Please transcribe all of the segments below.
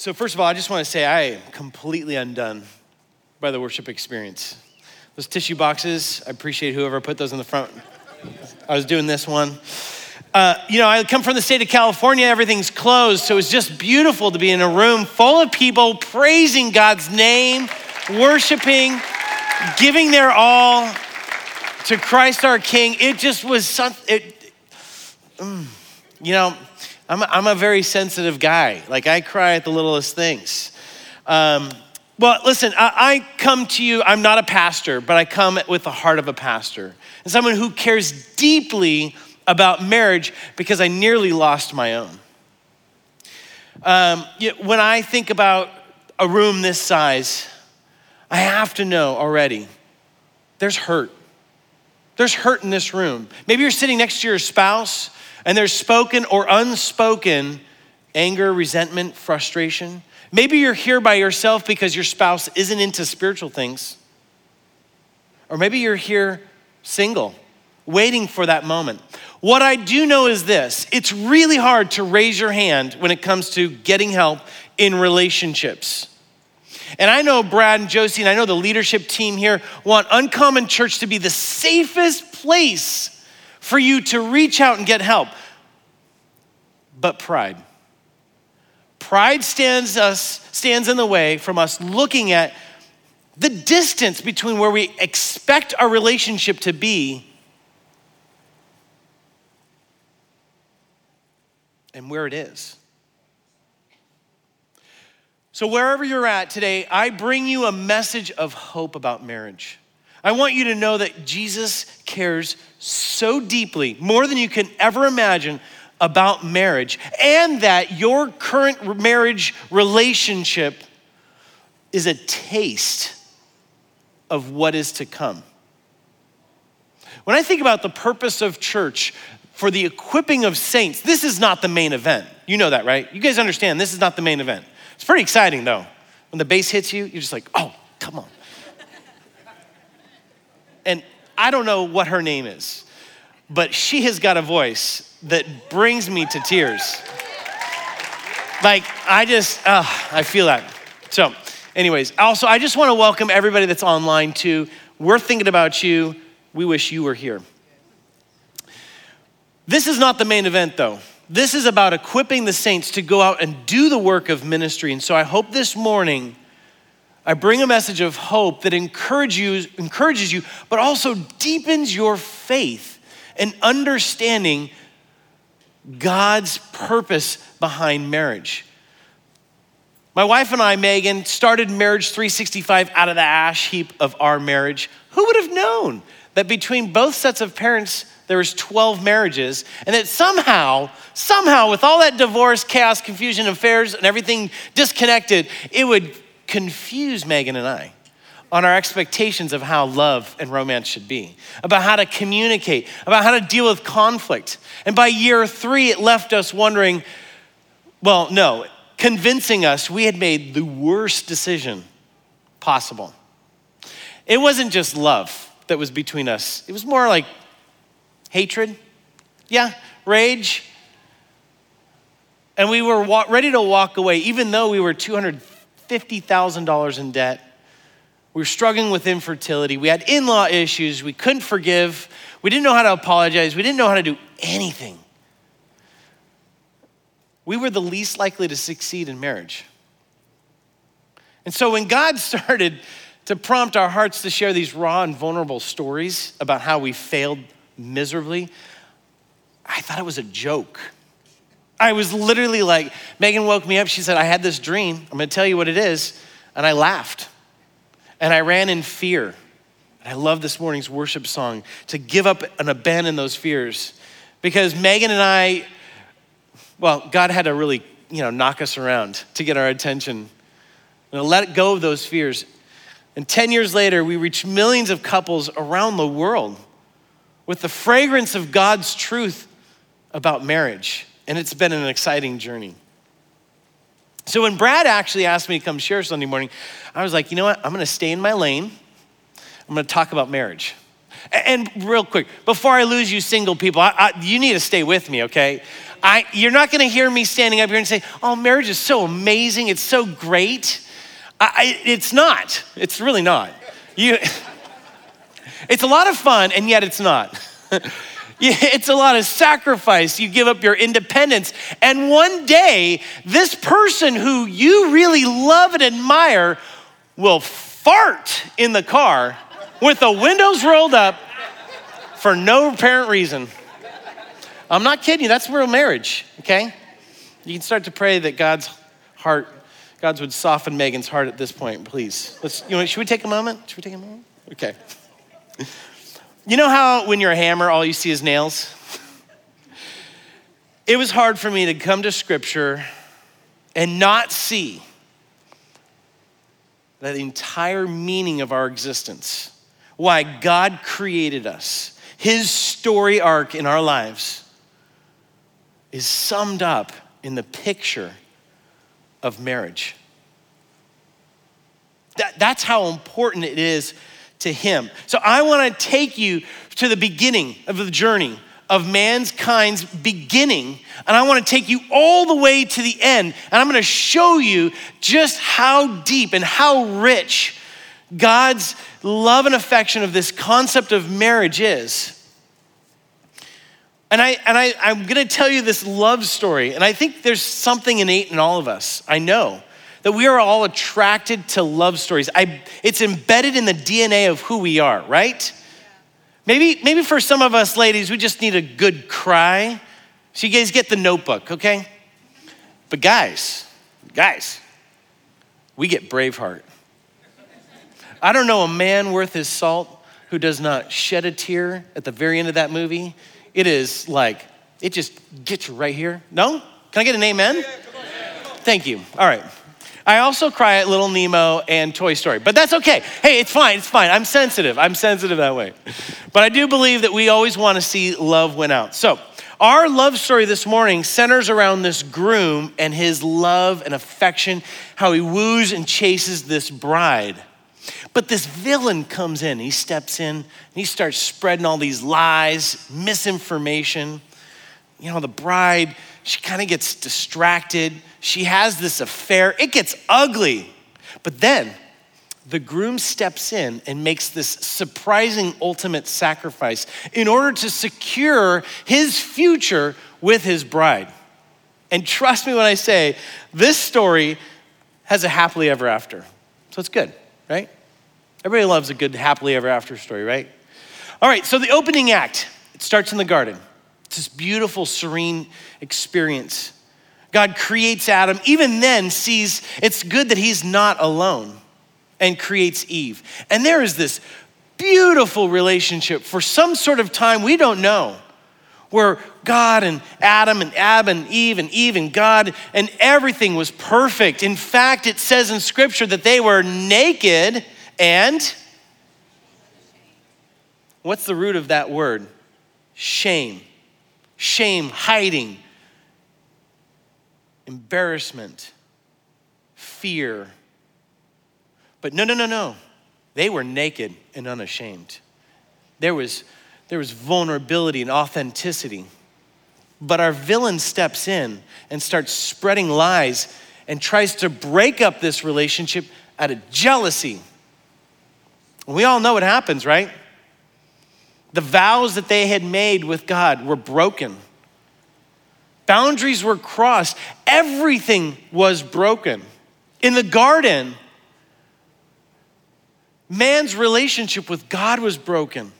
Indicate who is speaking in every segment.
Speaker 1: So, first of all, I just want to say I am completely undone by the worship experience. Those tissue boxes, I appreciate whoever put those in the front. I was doing this one. Uh, you know, I come from the state of California, everything's closed, so it's just beautiful to be in a room full of people praising God's name, worshiping, giving their all to Christ our King. It just was something, it, mm, you know, I'm a, I'm a very sensitive guy. Like, I cry at the littlest things. Um, well, listen, I, I, come to you, I'm not a pastor, but I come with the heart of a pastor and someone who cares deeply about marriage because I nearly lost my own. Um, when I think about a room this size, I have to know already there's hurt. There's hurt in this room. Maybe you're sitting next to your spouse and there's spoken or unspoken anger, resentment, frustration. Maybe you're here by yourself because your spouse isn't into spiritual things. Or maybe you're here single, waiting for that moment. What I do know is this it's really hard to raise your hand when it comes to getting help in relationships. And I know Brad and Josie, and I know the leadership team here want Uncommon Church to be the safest place for you to reach out and get help. But pride. Pride stands us stands in the way from us looking at the distance between where we expect our relationship to be and where it is. So, wherever you're at today, I bring you a message of hope about marriage. I want you to know that Jesus cares so deeply, more than you can ever imagine, about marriage, and that your current marriage relationship is a taste of what is to come. When I think about the purpose of church for the equipping of saints, this is not the main event. You know that, right? You guys understand this is not the main event. It's pretty exciting though. When the bass hits you, you're just like, oh, come on. and I don't know what her name is, but she has got a voice that brings me to tears. Like, I just, uh, I feel that. So, anyways, also, I just want to welcome everybody that's online too. We're thinking about you. We wish you were here. This is not the main event, though. This is about equipping the saints to go out and do the work of ministry. And so I hope this morning I bring a message of hope that encourages you, encourages you but also deepens your faith and understanding God's purpose behind marriage. My wife and I, Meghan, started Marriage 365 out of the ash heap of our marriage. Who would have known that between both sets of parents, there was 12 marriages, and that somehow, somehow, with all that divorce, chaos, confusion, affairs, and everything disconnected, it would confuse Meghan and I on our expectations of how love and romance should be, about how to communicate, about how to deal with conflict. And by year three, it left us wondering well, no, convincing us we had made the worst decision possible. It wasn't just love that was between us, it was more like hatred, yeah, rage. And we were ready to walk away, even though we were $250,000 in debt we were struggling with infertility. We had in law issues. We couldn't forgive. We didn't know how to apologize. We didn't know how to do anything. We were the least likely to succeed in marriage. And so when God started to prompt our hearts to share these raw and vulnerable stories about how we failed miserably, I thought it was a joke. I was literally like, Meghan woke me up. She said, I had this dream. I'm going to tell you what it is. And I laughed and I ran in fear. And I love this morning's worship song to give up and abandon those fears because Meghan and I, well, God had to really, you know, knock us around to get our attention. And let go of those fears. And 10 years later, we reached millions of couples around the world with the fragrance of God's truth about marriage. And it's been an exciting journey. So when Brad actually asked me to come share Sunday morning, I was like, you know what? I'm going to stay in my lane. I'm going to talk about marriage. And real quick, before I lose you single people, I, I, you need to stay with me, okay? I, you're not gonna hear me standing up here and say, oh, marriage is so amazing, it's so great. I, it's not, it's really not. You, it's a lot of fun, and yet it's not. it's a lot of sacrifice. You give up your independence. And one day, this person who you really love and admire will fart in the car with the windows rolled up for no apparent reason. I'm not kidding you, that's real marriage, okay? You can start to pray that God's heart, God's would soften Meghan's heart at this point, please. Let's, you know, should we take a moment? Should we take a moment? Okay. You know how when you're a hammer, all you see is nails? It was hard for me to come to scripture and not see that the entire meaning of our existence, why God created us, his story arc in our lives, is summed up in the picture of marriage. That, that's how important it is to him. So I want to take you to the beginning of the journey of mankind's beginning, and I want to take you all the way to the end, and I'm going to show you just how deep and how rich God's love and affection of this concept of marriage is. And, I, and I, I'm going to tell you this love story, and I think there's something innate in all of us. I know that we are all attracted to love stories. I, it's embedded in the DNA of who we are, right? Maybe, maybe for some of us ladies, we just need a good cry. So you guys get the notebook, okay? But guys, guys, we get Braveheart. I don't know a man worth his salt who does not shed a tear at the very end of that movie. It is like, it just gets you right here. No? Can I get an amen? Thank you. All right. I also cry at Little Nemo and Toy Story, but that's okay. Hey, it's fine, it's fine. I'm sensitive. I'm sensitive that way. But I do believe that we always want to see love win out. So, our love story this morning centers around this groom and his love and affection, how he woos and chases this bride. But this villain comes in, he steps in, and he starts spreading all these lies, misinformation. You know, the bride, she kind of gets distracted she has this affair. It gets ugly. But then the groom steps in and makes this surprising ultimate sacrifice in order to secure his future with his bride. And trust me when I say, this story has a happily ever after. So it's good, right? Everybody loves a good happily ever after story, right? All right, so the opening act, it starts in the garden. It's this beautiful, serene experience. God creates Adam, even then sees it's good that he's not alone and creates Eve. And there is this beautiful relationship for some sort of time we don't know where God and Adam and Ab and Eve and Eve and God and everything was perfect. In fact, it says in scripture that they were naked and what's the root of that word? Shame. Shame, hiding, embarrassment, fear. But no, no, no, no. They were naked and unashamed. There was, there was vulnerability and authenticity. But our villain steps in and starts spreading lies and tries to break up this relationship out of jealousy. We all know what happens, right? The vows that they had made with God were broken. Boundaries were crossed. Everything was broken. In the garden, man's relationship with God was broken.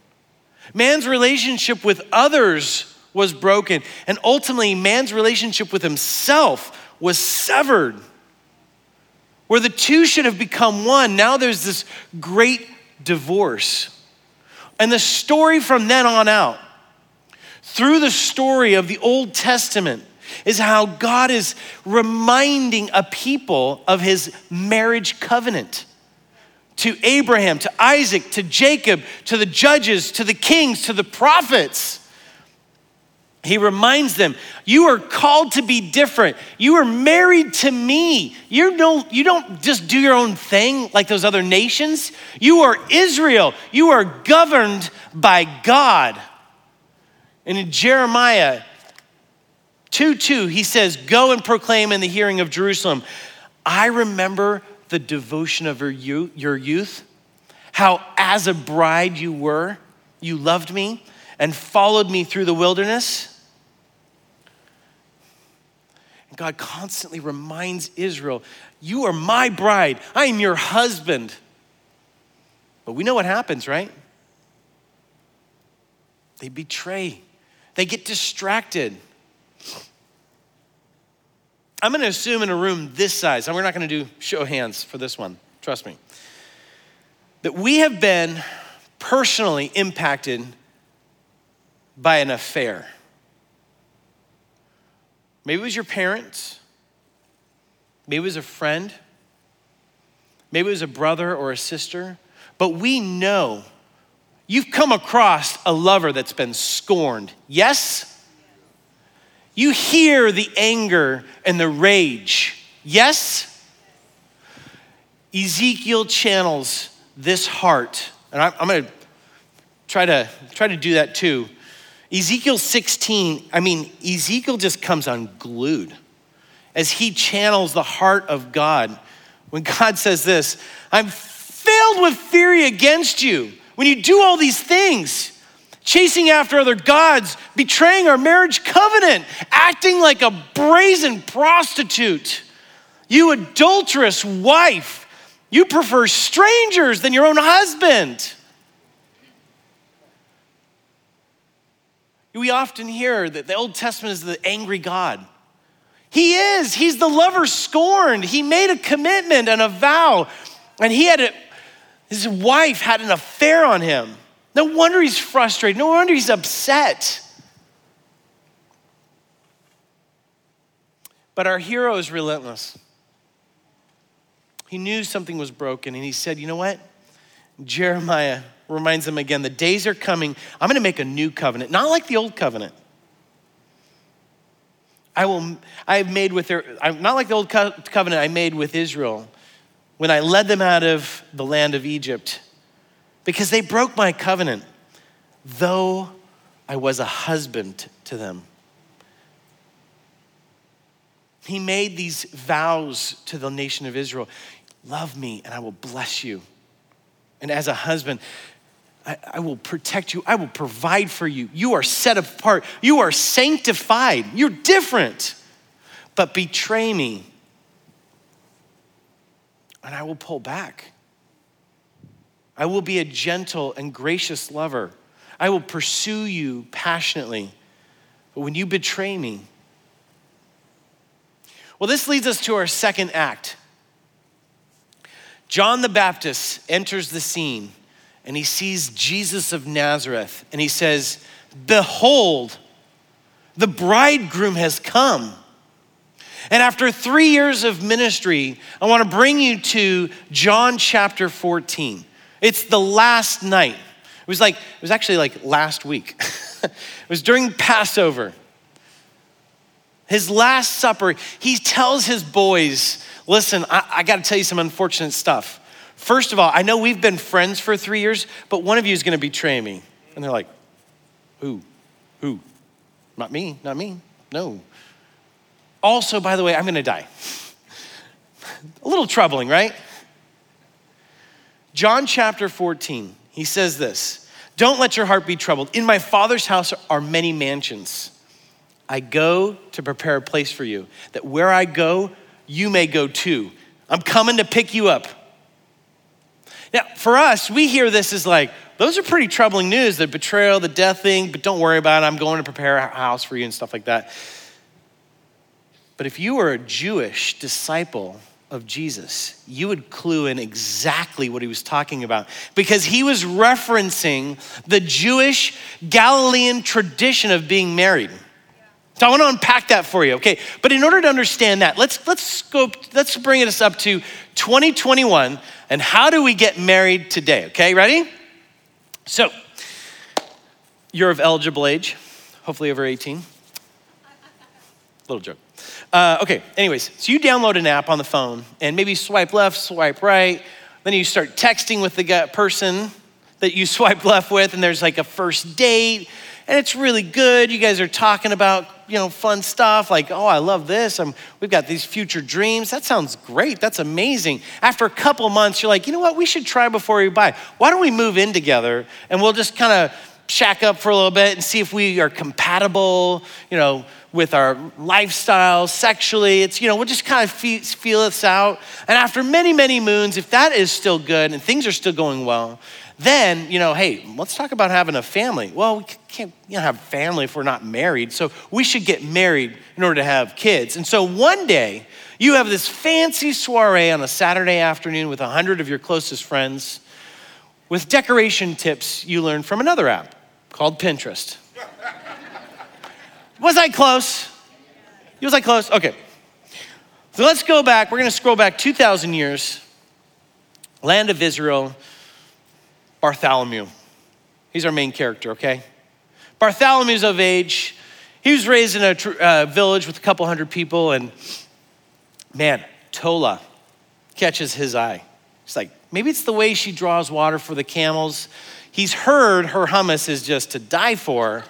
Speaker 1: Man's relationship with others was broken. And ultimately, man's relationship with himself was severed. Where the two should have become one, now there's this great divorce. And the story from then on out through the story of the Old Testament is how God is reminding a people of his marriage covenant to Abraham, to Isaac, to Jacob, to the judges, to the kings, to the prophets. he reminds them, you are called to be different. You are married to me. You don't, you don't just do your own thing like those other nations. You are Israel. You are governed by God. And in Jeremiah 2 2, he says, Go and proclaim in the hearing of Jerusalem. I remember the devotion of your youth, how as a bride you were, you loved me and followed me through the wilderness. And God constantly reminds Israel, You are my bride, I am your husband. But we know what happens, right? They betray, they get distracted. I'm going to assume in a room this size, and we're not going to do show hands for this one, trust me, that we have been personally impacted by an affair. Maybe it was your parents, maybe it was a friend, maybe it was a brother or a sister, but we know you've come across a lover that's been scorned. Yes? You hear the anger and the rage. Yes? Ezekiel channels this heart, and I'm, going to try to try to do that too. Ezekiel 16, I mean, Ezekiel just comes unglued as he channels the heart of God. When God says this, I'm filled with fury against you. When you do all these things, chasing after other gods, betraying our marriage covenant, acting like a brazen prostitute. You adulterous wife, you prefer strangers than your own husband. We often hear that the Old Testament is the angry God. He is. He's the lover scorned. He made a commitment and a vow, and he had a, his wife had an affair on him. No wonder he's frustrated. No wonder he's upset. But our hero is relentless. He knew something was broken and he said, You know what? Jeremiah reminds him again the days are coming. I'm going to make a new covenant, not like the old covenant. I will, I have made with their, not like the old covenant I made with Israel when I led them out of the land of Egypt because they broke my covenant, though I was a husband to them. He made these vows to the nation of Israel Love me, and I will bless you. And as a husband, I, will protect you. I will provide for you. You are set apart. You are sanctified. You're different. But betray me, and I will pull back. I will be a gentle and gracious lover. I will pursue you passionately. But when you betray me, well, this leads us to our second act. John the Baptist enters the scene and he sees Jesus of Nazareth and he says, Behold, the bridegroom has come. And after three years of ministry, I want to bring you to John chapter 14. It's the last night. It was like, it was actually like last week. it was during Passover. His last supper, he tells his boys, listen, I, I got to tell you some unfortunate stuff. First of all, I know we've been friends for three years, but one of you is going to betray me. And they're like, who? Who? Not me, not me. No. Also, by the way, I'm going to die. A little troubling, right? John chapter 14, he says this Don't let your heart be troubled. In my Father's house are many mansions. I go to prepare a place for you, that where I go, you may go too. I'm coming to pick you up. Now, for us, we hear this as like, those are pretty troubling news the betrayal, the death thing, but don't worry about it. I'm going to prepare a house for you and stuff like that. But if you were a Jewish disciple of Jesus, you would clue in exactly what he was talking about because he was referencing the Jewish Galilean tradition of being married. So I want to unpack that for you, okay? But in order to understand that, let's let's scope, let's bring us up to 2021 and how do we get married today, okay? Ready? So, you're of eligible age, hopefully over 18. Little joke. Uh, okay, anyways, so you download an app on the phone and maybe swipe left, swipe right. Then you start texting with the person that you swipe left with, and there's like a first date, and it's really good. You guys are talking about you know fun stuff like, oh, I love this. I'm, we've got these future dreams. That sounds great. That's amazing. After a couple months, you're like, you know what? We should try before we buy. Why don't we move in together and we'll just kind of shack up for a little bit and see if we are compatible. You know with our lifestyle, sexually. It's, you know, we'll just kind of feel this out. And after many, many moons, if that is still good and things are still going well, then, you know, hey, let's talk about having a family. Well, we can't you know, have family if we're not married. So we should get married in order to have kids. And so one day, you have this fancy soiree on a Saturday afternoon with a hundred of your closest friends with decoration tips you learned from another app called Pinterest. Was I close? Was I close? Okay. So let's go back. We're going to scroll back 2,000 years. Land of Israel, Bartholomew. He's our main character, okay? Bartholomew's of age. He was raised in a uh, village with a couple hundred people, and man, Tola catches his eye. He's like, maybe it's the way she draws water for the camels. He's heard her hummus is just to die for.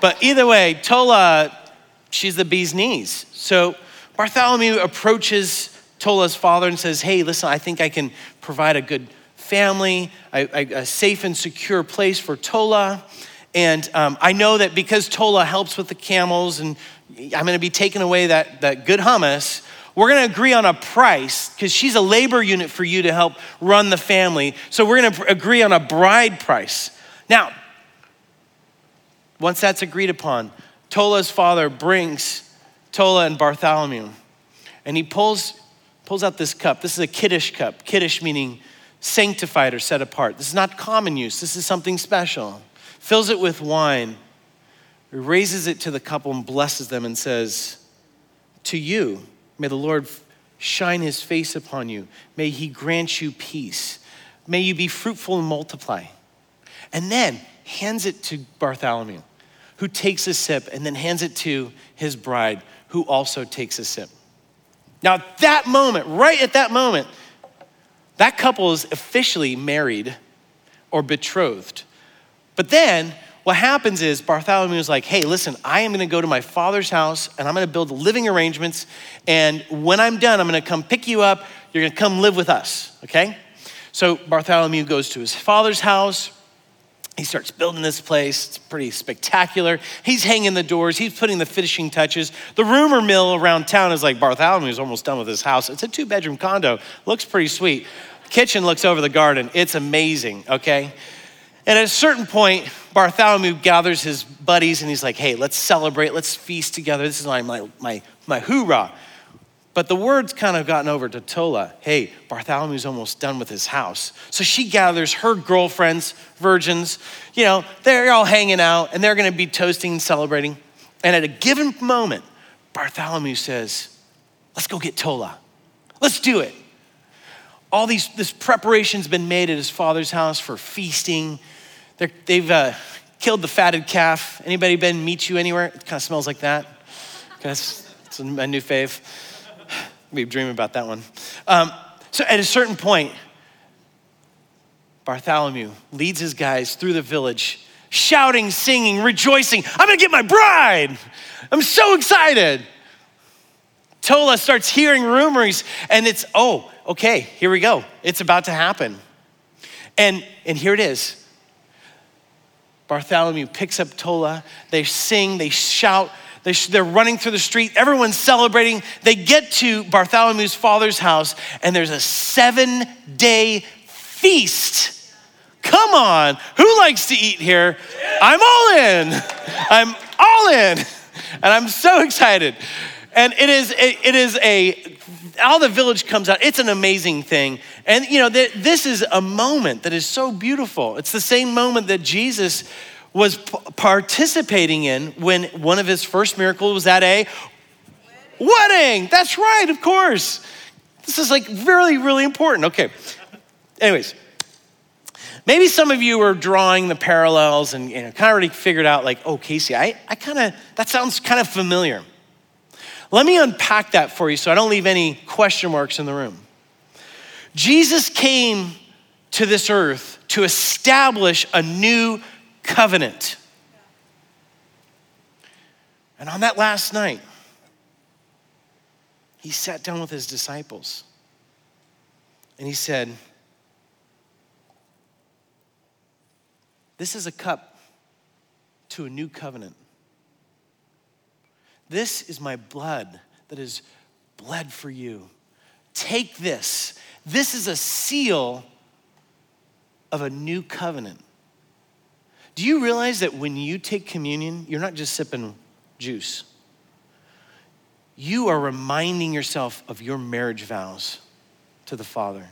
Speaker 1: But either way, Tola, she's the bee's knees. So Bartholomew approaches Tola's father and says, Hey, listen, I think I can provide a good family, a, a, a safe and secure place for Tola. And um, I know that because Tola helps with the camels and I'm going to be taking away that, that good hummus, we're going to agree on a price because she's a labor unit for you to help run the family. So we're going to agree on a bride price. Now, once that's agreed upon, Tola's father brings Tola and Bartholomew, and he pulls, pulls out this cup. This is a kiddush cup. Kiddush meaning sanctified or set apart. This is not common use, this is something special. Fills it with wine, raises it to the couple and blesses them and says, To you, may the Lord shine his face upon you. May he grant you peace. May you be fruitful and multiply. And then hands it to Bartholomew who takes a sip and then hands it to his bride, who also takes a sip. Now, at that moment, right at that moment, that couple is officially married or betrothed. But then what happens is Bartholomew is like, hey, listen, I am gonna go to my father's house and I'm gonna build living arrangements. And when I'm done, I'm gonna come pick you up. You're gonna come live with us, okay? So Bartholomew goes to his father's house, he starts building this place. It's pretty spectacular. He's hanging the doors. He's putting the finishing touches. The rumor mill around town is like Bartholomew's almost done with his house. It's a two bedroom condo. Looks pretty sweet. Kitchen looks over the garden. It's amazing, okay? And at a certain point, Bartholomew gathers his buddies and he's like, hey, let's celebrate. Let's feast together. This is my, my, my, my hoorah. But the word's kind of gotten over to Tola. Hey, Bartholomew's almost done with his house. So she gathers her girlfriends, virgins. You know, they're all hanging out and they're going to be toasting and celebrating. And at a given moment, Bartholomew says, Let's go get Tola. Let's do it. All these this preparation's been made at his father's house for feasting. they have uh, killed the fatted calf. Anybody been Meat U Anywhere? It kind of smells like that. That's it's a new fave. Maybe dream about that one. Um, so at a certain point, Bartholomew leads his guys through the village, shouting, singing, rejoicing. I'm gonna get my bride. I'm so excited. Tola starts hearing rumors, and it's, oh, okay, here we go. It's about to happen. And, and here it is. Bartholomew picks up Tola. They sing, they shout, they're running through the street. Everyone's celebrating. They get to Bartholomew's father's house, and there's a seven day feast. Come on. Who likes to eat here? I'm all in. I'm all in. And I'm so excited. And it is, it is a, all the village comes out. It's an amazing thing. And, you know, this is a moment that is so beautiful. It's the same moment that Jesus was participating in when one of his first miracles was at a wedding. wedding. That's right, of course. This is like really, really important. Okay. Anyways, Maybe some of you are drawing the parallels and kind of already figured out, like, oh, Casey, I, I kind of, that sounds kind of familiar. Let me unpack that for you so I don't leave any question marks in the room. Jesus came to this earth to establish a new covenant. And on that last night, he sat down with his disciples and he said, This is a cup to a new covenant. This is my blood that is bled for you. Take this. This is a seal of a new covenant. Do you realize that when you take communion, you're not just sipping juice? You are reminding yourself of your marriage vows to the Father.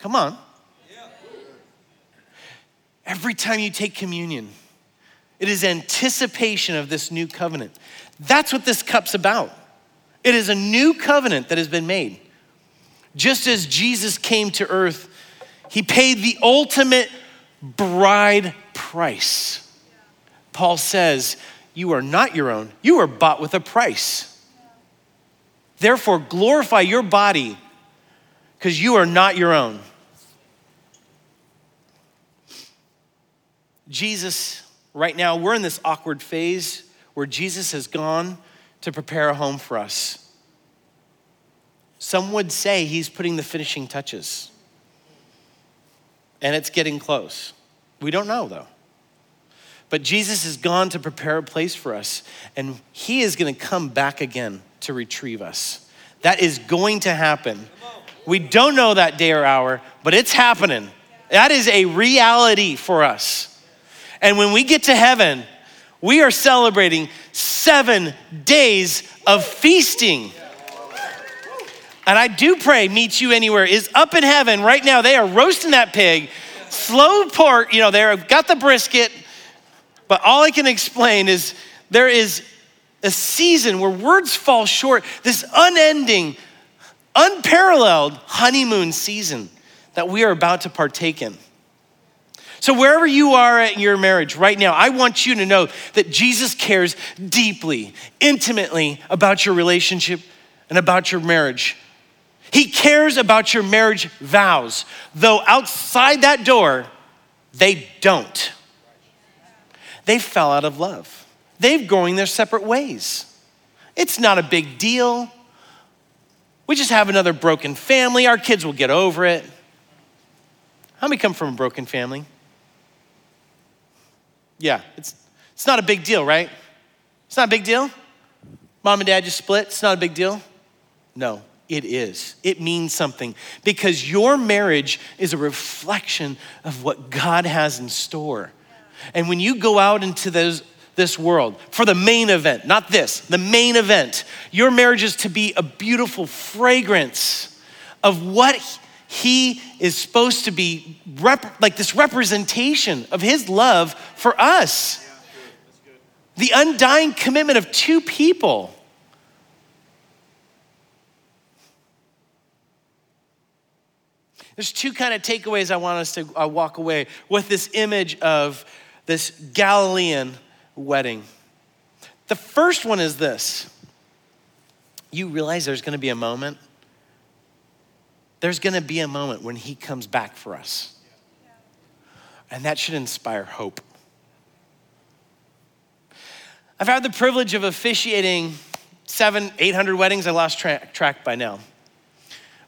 Speaker 1: Come on. Every time you take communion, it is anticipation of this new covenant. That's what this cup's about. It is a new covenant that has been made. Just as Jesus came to earth, he paid the ultimate bride price. Paul says, You are not your own, you are bought with a price. Therefore, glorify your body because you are not your own. Jesus, right now, we're in this awkward phase where Jesus has gone to prepare a home for us. Some would say he's putting the finishing touches, and it's getting close. We don't know, though. But Jesus has gone to prepare a place for us, and he is going to come back again to retrieve us. That is going to happen. We don't know that day or hour, but it's happening. That is a reality for us. And when we get to heaven, we are celebrating seven days of feasting. And I do pray Meat U Anywhere is up in heaven right now. They are roasting that pig, slow pork, you know, they've got the brisket. But all I can explain is there is a season where words fall short, this unending, unparalleled honeymoon season that we are about to partake in. So, wherever you are in your marriage right now, I want you to know that Jesus cares deeply, intimately about your relationship and about your marriage. He cares about your marriage vows, though outside that door, they don't. They fell out of love, they've going their separate ways. It's not a big deal. We just have another broken family. Our kids will get over it. How many come from a broken family? Yeah, it's, it's not a big deal, right? It's not a big deal. Mom and dad just split. It's not a big deal. No, it is. It means something because your marriage is a reflection of what God has in store. And when you go out into those, this world for the main event, not this, the main event, your marriage is to be a beautiful fragrance of what he is supposed to be rep- like this representation of his love for us. The undying commitment of two people. There's two kind of takeaways I want us to uh, walk away with this image of this Galilean wedding. The first one is this you realize there's going to be a moment there's gonna be a moment when He comes back for us. And that should inspire hope. I've had the privilege of officiating seven, 800 weddings. I lost track, track by now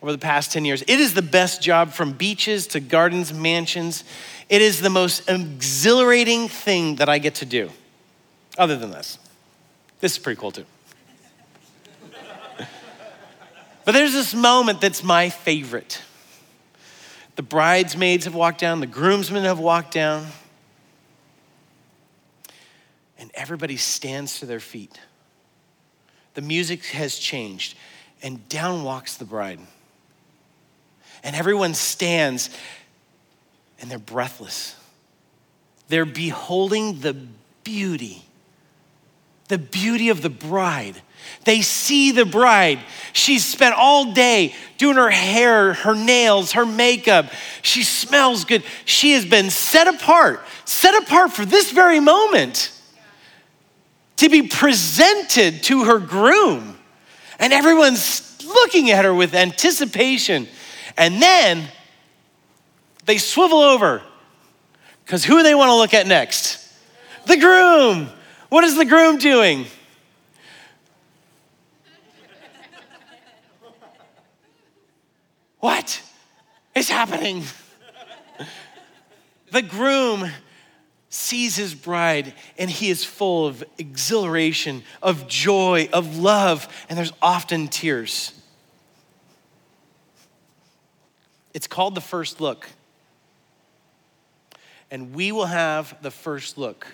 Speaker 1: over the past 10 years. It is the best job from beaches to gardens, mansions. It is the most exhilarating thing that I get to do, other than this. This is pretty cool too. But there's this moment that's my favorite. The bridesmaids have walked down, the groomsmen have walked down, and everybody stands to their feet. The music has changed, and down walks the bride. And everyone stands and they're breathless. They're beholding the beauty the beauty of the bride. They see the bride. She's spent all day doing her hair, her nails, her makeup. She smells good. She has been set apart, set apart for this very moment to be presented to her groom. And everyone's looking at her with anticipation. And then they swivel over because who do they want to look at next? The groom. What is the groom doing? What is happening? the groom sees his bride and he is full of exhilaration, of joy, of love, and there's often tears. It's called the first look. And we will have the first look.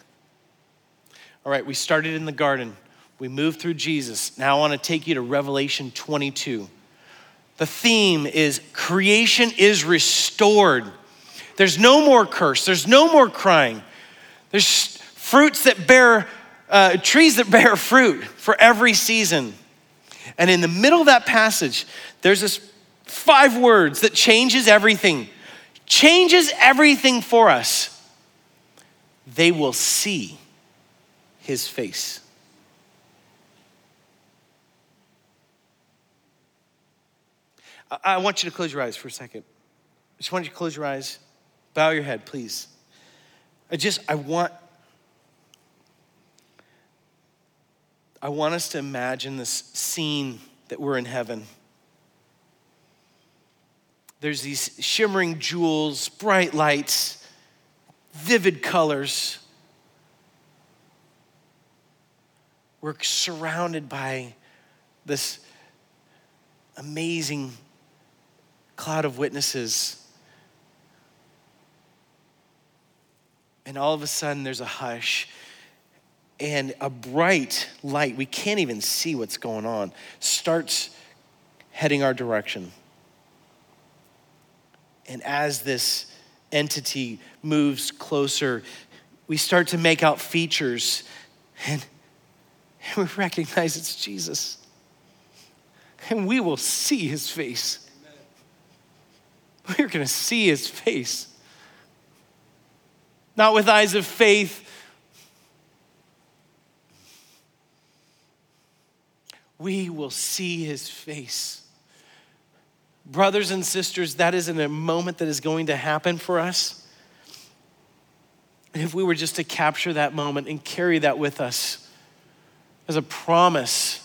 Speaker 1: All right, we started in the garden. We moved through Jesus. Now I want to take you to Revelation 22. The theme is creation is restored. There's no more curse, there's no more crying. There's fruits that bear, uh, trees that bear fruit for every season. And in the middle of that passage, there's this five words that changes everything, changes everything for us. They will see his face. I want you to close your eyes for a second. I just want you to close your eyes, bow your head, please. I just, I want, I want us to imagine this scene that we're in heaven. There's these shimmering jewels, bright lights, vivid colors. We're surrounded by this amazing cloud of witnesses. And all of a sudden, there's a hush and a bright light, we can't even see what's going on, starts heading our direction. And as this entity moves closer, we start to make out features and, and we recognize it's Jesus. And we will see his face. We're going to see his face. Not with eyes of faith. We will see his face. Brothers and sisters, that isn't a moment that is going to happen for us. And if we were just to capture that moment and carry that with us as a promise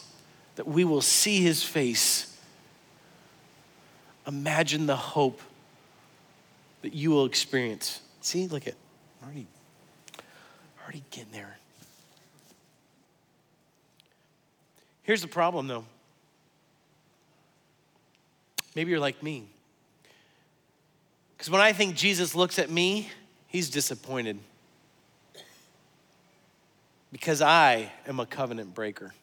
Speaker 1: that we will see his face, imagine the hope that you will experience. See, look at already, already getting there. Here's the problem though. Maybe you're like me. Because when I think Jesus looks at me, he's disappointed. Because I am a covenant breaker.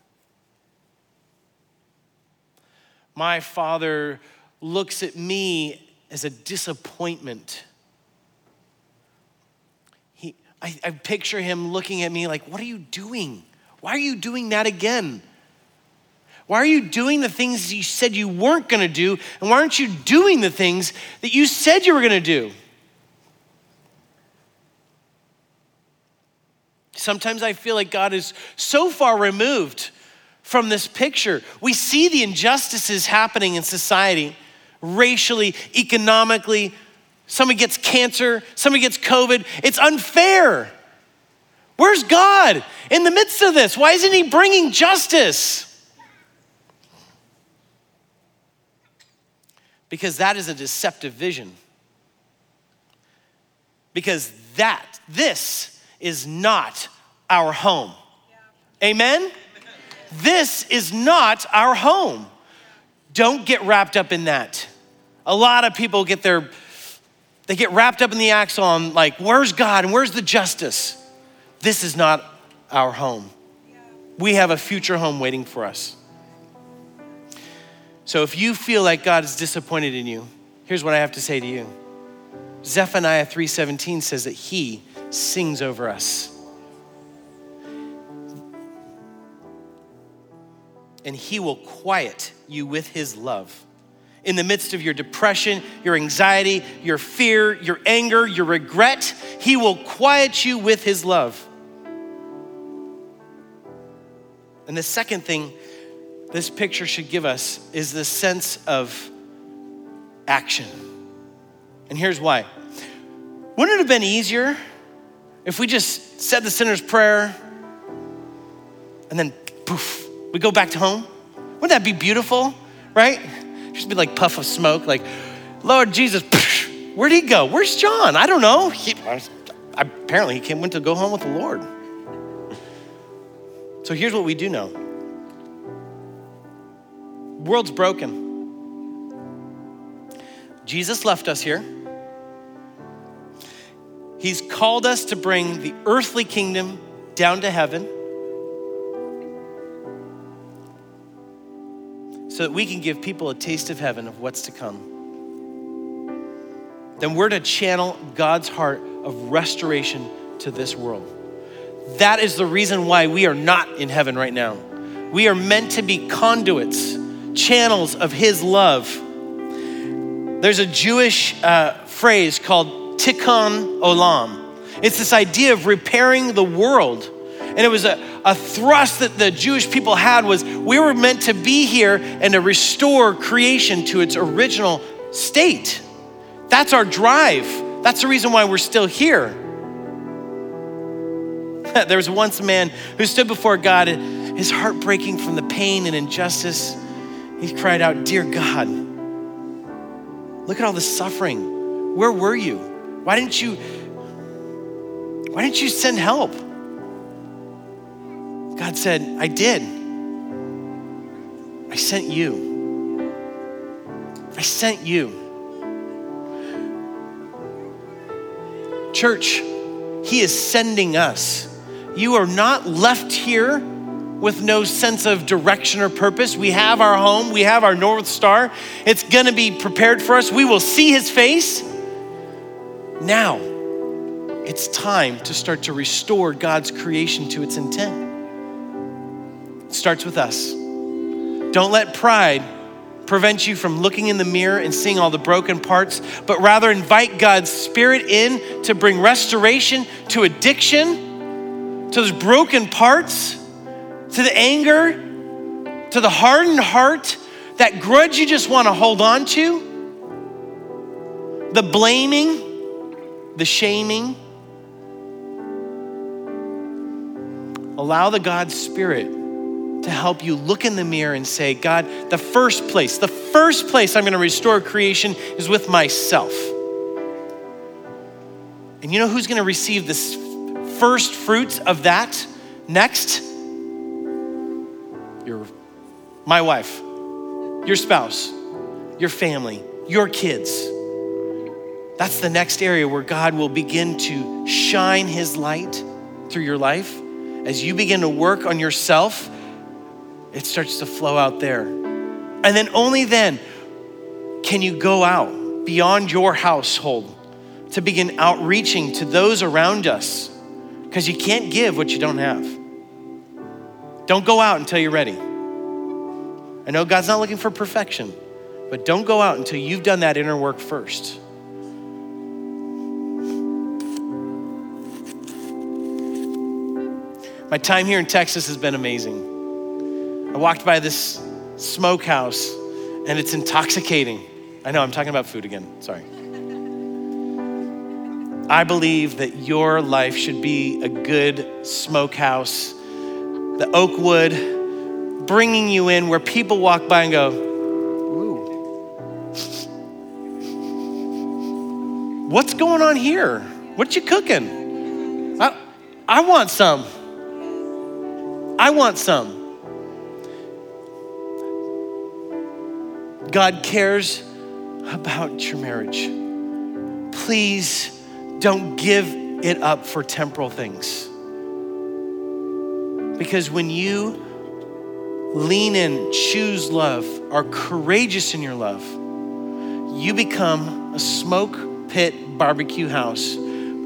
Speaker 1: My father looks at me as a disappointment. He, I, I picture him looking at me like, What are you doing? Why are you doing that again? Why are you doing the things you said you weren't gonna do? And why aren't you doing the things that you said you were gonna do? Sometimes I feel like God is so far removed from this picture. We see the injustices happening in society racially, economically. Somebody gets cancer, somebody gets COVID. It's unfair. Where's God in the midst of this? Why isn't He bringing justice? Because that is a deceptive vision. Because that, this is not our home. Amen? This is not our home. Don't get wrapped up in that. A lot of people get their, they get wrapped up in the axle on like, where's God and where's the justice? This is not our home. We have a future home waiting for us. So if you feel like God is disappointed in you, here's what I have to say to you. Zephaniah 3:17 says that he sings over us. and he will quiet you with his love. In the midst of your depression, your anxiety, your fear, your anger, your regret, he will quiet you with his love. And the second thing this picture should give us is the sense of action. And here's why. Wouldn't it have been easier if we just said the sinner's prayer and then poof, we go back to home? Wouldn't that be beautiful, right? Just be like puff of smoke, like, Lord Jesus, where'd he go? Where's John? I don't know. He, apparently, he came, went to go home with the Lord. So here's what we do know world's broken. Jesus left us here. He's called us to bring the earthly kingdom down to heaven so that we can give people a taste of heaven of what's to come. Then we're to channel God's heart of restoration to this world. That is the reason why we are not in heaven right now. We are meant to be conduits, channels of His love. There's a Jewish uh, phrase called tikkun olam. It's this idea of repairing the world. And it was a, a thrust that the Jewish people had was we were meant to be here and to restore creation to its original state. That's our drive. That's the reason why we're still here. there was once a man who stood before God, his heart breaking from the pain and injustice. He cried out, Dear God, look at all the suffering. Where were you? Why didn't you? Why didn't you send help? God said, I did. I sent you. I sent you. Church, He is sending us. You are not left here with no sense of direction or purpose. We have our home, we have our North Star. It's gonna be prepared for us. We will see His face. Now, it's time to start to restore God's creation to its intent. It starts with us. Don't let pride prevent you from looking in the mirror and seeing all the broken parts, but rather invite God's Spirit in to bring restoration to addiction, to those broken parts, to the anger, to the hardened heart, that grudge you just want to hold on to, the blaming, the shaming. Allow the God Spirit to help you look in the mirror and say, God, the first place, the first place I'm going to restore creation is with myself. And you know who's going to receive this first fruits of that next? My wife, your spouse, your family, your kids. That's the next area where God will begin to shine his light through your life as you begin to work on yourself it starts to flow out there. And then only then can you go out beyond your household to begin outreaching to those around us because you can't give what you don't have. Don't go out until you're ready. I know God's not looking for perfection, but don't go out until you've done that inner work first. My time here in Texas has been amazing. I walked by this smokehouse and it's intoxicating. I know I'm talking about food again, sorry. I believe that your life should be a good smokehouse, the oak wood, bringing you in where people walk by and go, Ooh. What's going on here? What you cooking? I, I want some. I want some. God cares about your marriage. Please don't give it up for temporal things. Because when you lean in, choose love, are courageous in your love, you become a smoke pit barbecue house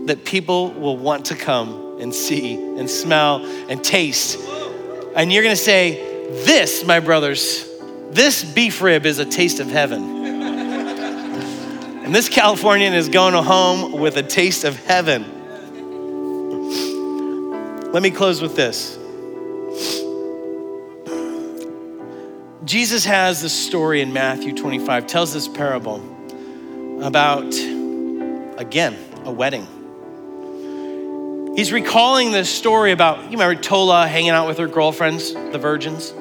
Speaker 1: that people will want to come and see and smell and taste. And you're gonna say, This, my brothers, this beef rib is a taste of heaven. and this Californian is going home with a taste of heaven. Let me close with this. Jesus has this story in Matthew 25, tells this parable about, again, a wedding. He's recalling this story about, you remember Tola hanging out with her girlfriends, the virgins?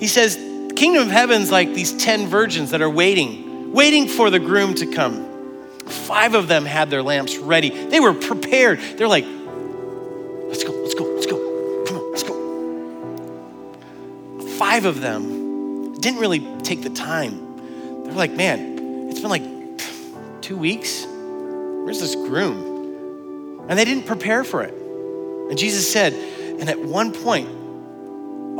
Speaker 1: He says, Kingdom of Heaven's like these 10 virgins that are waiting, waiting for the groom to come. Five of them had their lamps ready. They were prepared. They're like, let's go, let's go, let's go. Five of them didn't really take the time. They're like, man, it's been like two weeks. Where's this groom? And they didn't prepare for it. And Jesus said, and at one point,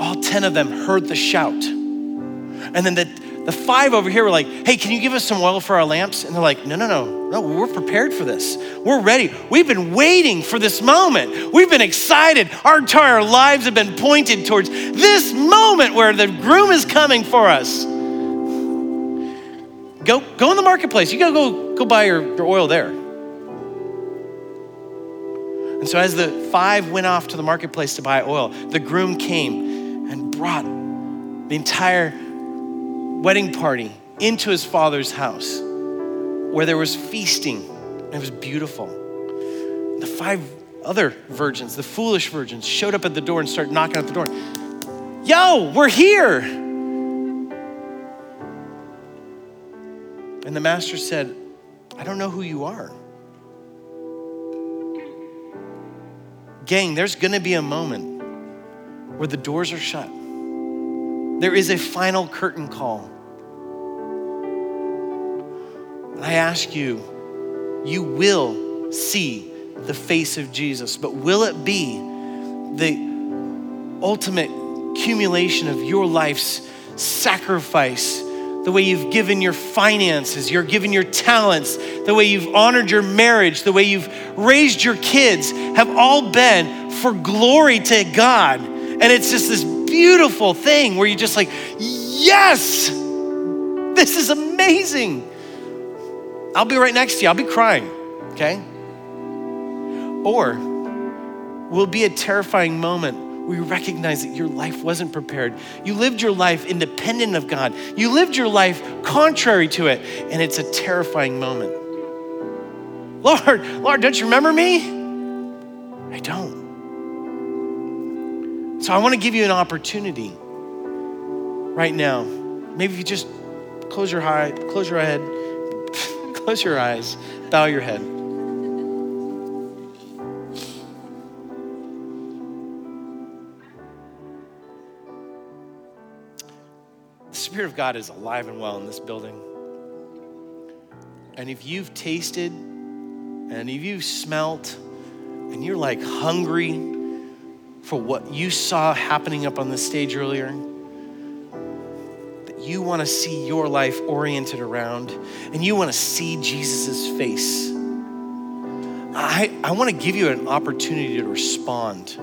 Speaker 1: all 10 of them heard the shout. And then the, the five over here were like, hey, can you give us some oil for our lamps? And they're like, no, no, no, no, we're prepared for this. We're ready. We've been waiting for this moment. We've been excited. Our entire lives have been pointed towards this moment where the groom is coming for us. Go, go in the marketplace. You gotta go, go buy your, your oil there. And so, as the five went off to the marketplace to buy oil, the groom came and brought the entire wedding party into his father's house where there was feasting. and It was beautiful. The five other virgins, the foolish virgins, showed up at the door and started knocking at the door. Yo, we're here. And the master said, I don't know who you are. Gang, there's gonna be a moment where the doors are shut. There is a final curtain call. I ask you, you will see the face of Jesus, but will it be the ultimate accumulation of your life's sacrifice? the way you've given your finances, you're giving your talents, the way you've honored your marriage, the way you've raised your kids have all been for glory to God. And it's just this beautiful thing where you're just like, yes, this is amazing. I'll be right next to you, I'll be crying, okay? Or will be a terrifying moment we recognize that your life wasn't prepared. You lived your life independent of God. You lived your life contrary to it, and it's a terrifying moment. Lord, Lord, don't you remember me? I don't. So I want to give you an opportunity right now. Maybe if you just close your eye, close your head, close your eyes, bow your head. The Spirit of God is alive and well in this building. And if you've tasted and if you've smelt and you're like hungry for what you saw happening up on the stage earlier, that you want to see your life oriented around and you want to see Jesus' face, I, I want to give you an opportunity to respond.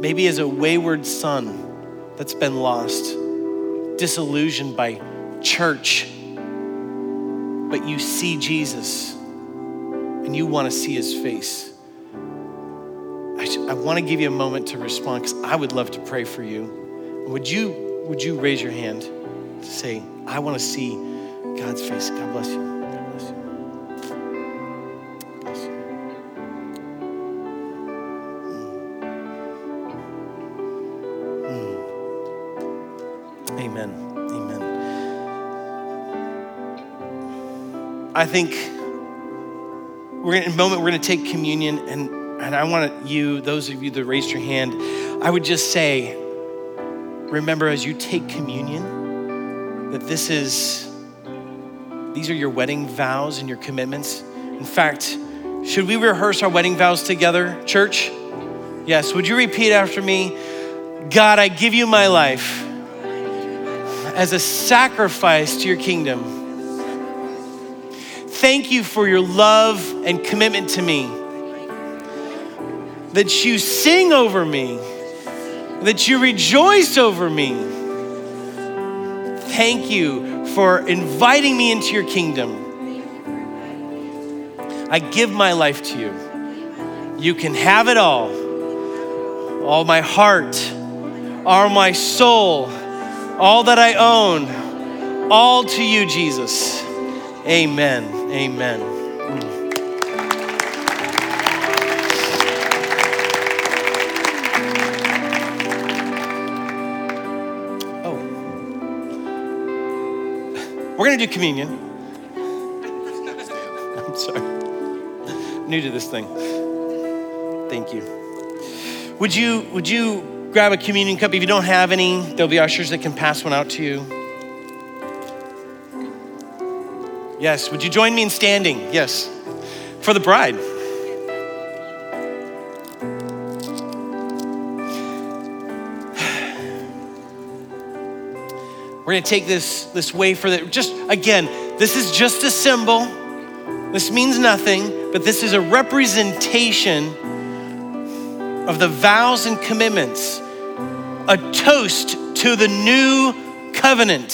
Speaker 1: Maybe as a wayward son that's been lost disillusioned by church, but you see Jesus and you want to see his face. I, want to give you a moment to respond because I would love to pray for you. Would you, would you raise your hand to say, I want to see God's face? God bless you. Mm. Mm. Amen. Amen. I think we're in a moment we're going to take communion, and, and I want you, those of you that raised your hand, I would just say, remember as you take communion that this is these are your wedding vows and your commitments. In fact, should we rehearse our wedding vows together, church? Yes. Would you repeat after me? God, I give you my life as a sacrifice to your kingdom thank you for your love and commitment to me. That you sing over me that you rejoice over me. Thank you for inviting me into your kingdom. I give my life to you. You can have it all. All my heart, all my soul, all that I own, all to you, Jesus. Amen. Amen. Going to do communion. I'm sorry. New to this thing. Thank you. Would you would you grab a communion cup if you don't have any? There'll be ushers that can pass one out to you. Yes, would you join me in standing? Yes. For the bride. We're going to take this, this wafer that just, again, this is just a symbol. This means nothing, but this is a representation of the vows and commitments, a toast to the new covenant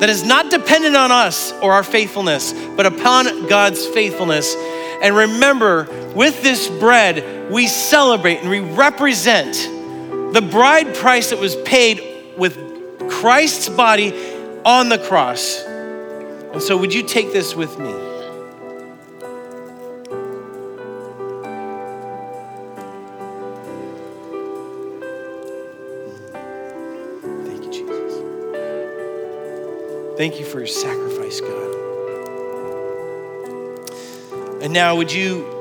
Speaker 1: that is not dependent on us or our faithfulness, but upon God's faithfulness. And remember, with this bread, we celebrate and we represent the bride price that was paid with Christ's body on the cross. And so, would you take this with me? Thank you, Jesus. Thank you for your sacrifice, God. And now, would you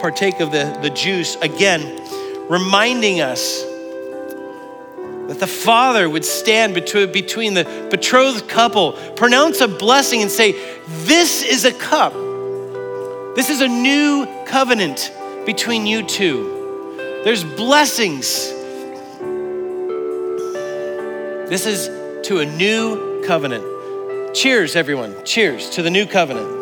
Speaker 1: partake of the, the juice again, reminding us that the father would stand between, the betrothed couple, pronounce a blessing, and say, This is a cup. This is a new covenant between you two. There's blessings. This is to a new covenant. Cheers, everyone. Cheers to the new covenant.